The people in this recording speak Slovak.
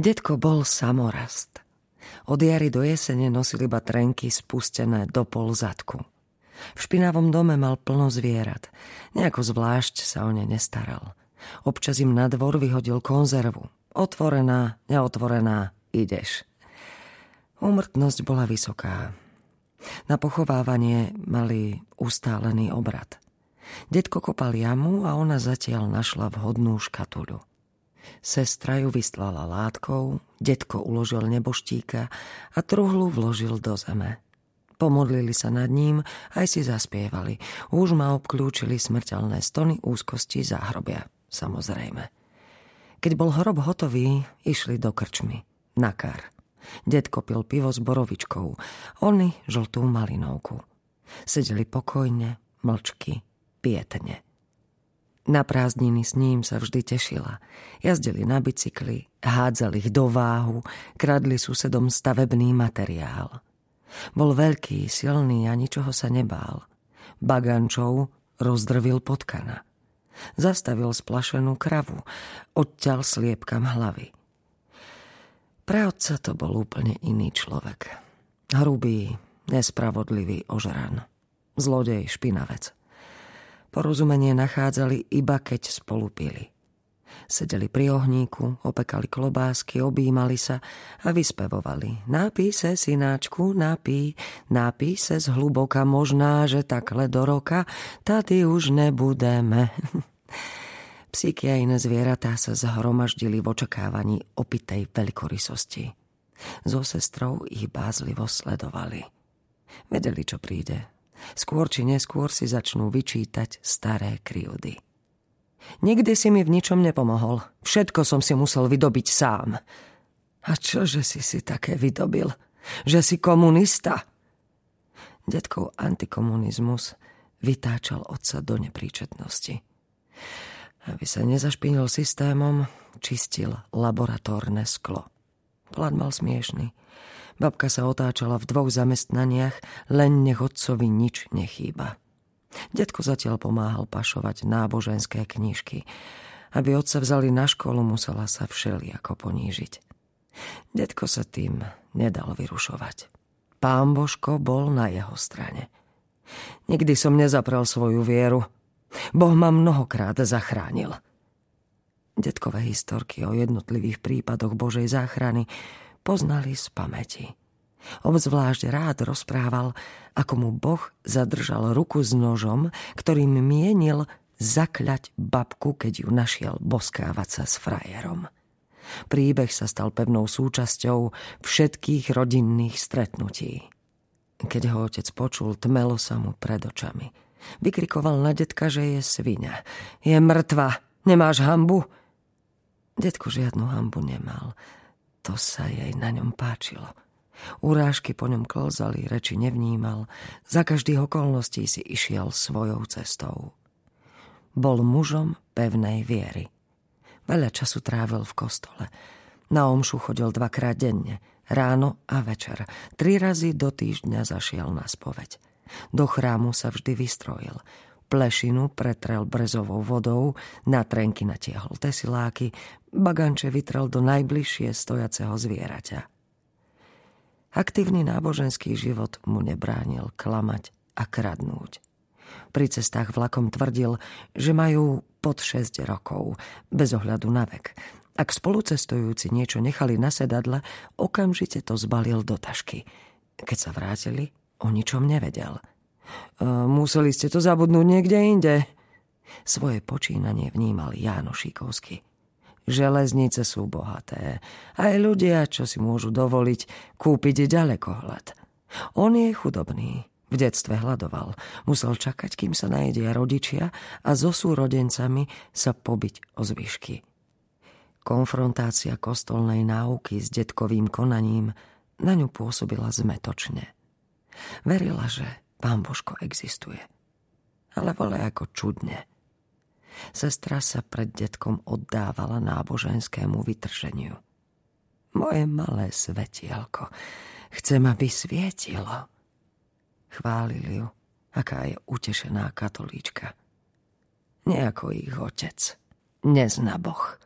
Detko bol samorast. Od jary do jesene nosil iba trenky spustené do pol zadku. V špinavom dome mal plno zvierat. Nejako zvlášť sa o ne nestaral. Občas im na dvor vyhodil konzervu. Otvorená, neotvorená, ideš. Úmrtnosť bola vysoká. Na pochovávanie mali ustálený obrad. Detko kopal jamu a ona zatiaľ našla vhodnú škatuľu. Sestra ju vystlala látkou, detko uložil neboštíka a truhlu vložil do zeme. Pomodlili sa nad ním, aj si zaspievali. Už ma obklúčili smrteľné stony úzkosti záhrobia, samozrejme. Keď bol hrob hotový, išli do krčmy. Na kar. Detko pil pivo s borovičkou, oni žltú malinovku. Sedeli pokojne, mlčky, pietne. Na prázdniny s ním sa vždy tešila. Jazdili na bicykli, hádzali ich do váhu, kradli susedom stavebný materiál. Bol veľký, silný a ničoho sa nebál. Bagančov rozdrvil potkana. Zastavil splašenú kravu, odťal sliepkam hlavy. Pre otca to bol úplne iný človek. Hrubý, nespravodlivý ožran. Zlodej, špinavec. Porozumenie nachádzali iba keď spolu pili. Sedeli pri ohníku, opekali klobásky, objímali sa a vyspevovali. Napí se, synáčku, napí, napí se z hluboka, možná, že takhle do roka, tady už nebudeme. Psíky a iné zvieratá sa zhromaždili v očakávaní opitej veľkorysosti. So sestrou ich bázlivo sledovali. Vedeli, čo príde, Skôr či neskôr si začnú vyčítať staré kryjúdy. Nikdy si mi v ničom nepomohol. Všetko som si musel vydobiť sám. A čože si si také vydobil? Že si komunista? Detkov antikomunizmus vytáčal otca do nepríčetnosti. Aby sa nezašpinil systémom, čistil laboratórne sklo. Plán mal smiešný. Babka sa otáčala v dvoch zamestnaniach, len nech otcovi nič nechýba. Detko zatiaľ pomáhal pašovať náboženské knižky. Aby otca vzali na školu, musela sa všeli ako ponížiť. Detko sa tým nedal vyrušovať. Pán Božko bol na jeho strane. Nikdy som nezaprel svoju vieru. Boh ma mnohokrát zachránil. Detkové historky o jednotlivých prípadoch Božej záchrany poznali z pamäti. Obzvlášť rád rozprával, ako mu Boh zadržal ruku s nožom, ktorým mienil zakľať babku, keď ju našiel boskávať sa s frajerom. Príbeh sa stal pevnou súčasťou všetkých rodinných stretnutí. Keď ho otec počul, tmelo sa mu pred očami. Vykrikoval na detka, že je svinia. Je mŕtva, nemáš hambu? Detko žiadnu hambu nemal to sa jej na ňom páčilo. Urážky po ňom klzali, reči nevnímal, za každých okolností si išiel svojou cestou. Bol mužom pevnej viery. Veľa času trávil v kostole. Na omšu chodil dvakrát denne, ráno a večer. Tri razy do týždňa zašiel na spoveď. Do chrámu sa vždy vystrojil – plešinu pretrel brezovou vodou, na trenky natiehol tesiláky, baganče vytrel do najbližšie stojaceho zvieraťa. Aktívny náboženský život mu nebránil klamať a kradnúť. Pri cestách vlakom tvrdil, že majú pod 6 rokov, bez ohľadu na vek. Ak spolucestujúci niečo nechali na sedadle, okamžite to zbalil do tašky. Keď sa vrátili, o ničom nevedel – Museli ste to zabudnúť niekde inde. Svoje počínanie vnímal Jáno Šikovsky. Železnice sú bohaté. Aj ľudia, čo si môžu dovoliť, kúpiť ďalekohľad. On je chudobný. V detstve hľadoval. Musel čakať, kým sa najedia rodičia a so súrodencami sa pobiť o zvyšky. Konfrontácia kostolnej náuky s detkovým konaním na ňu pôsobila zmetočne. Verila, že Pán Božko existuje. Ale vole ako čudne. Sestra sa pred detkom oddávala náboženskému vytrženiu. Moje malé svetielko, chcem, aby svietilo. Chválili ju, aká je utešená katolíčka. Nejako ich otec. Nezna Boh.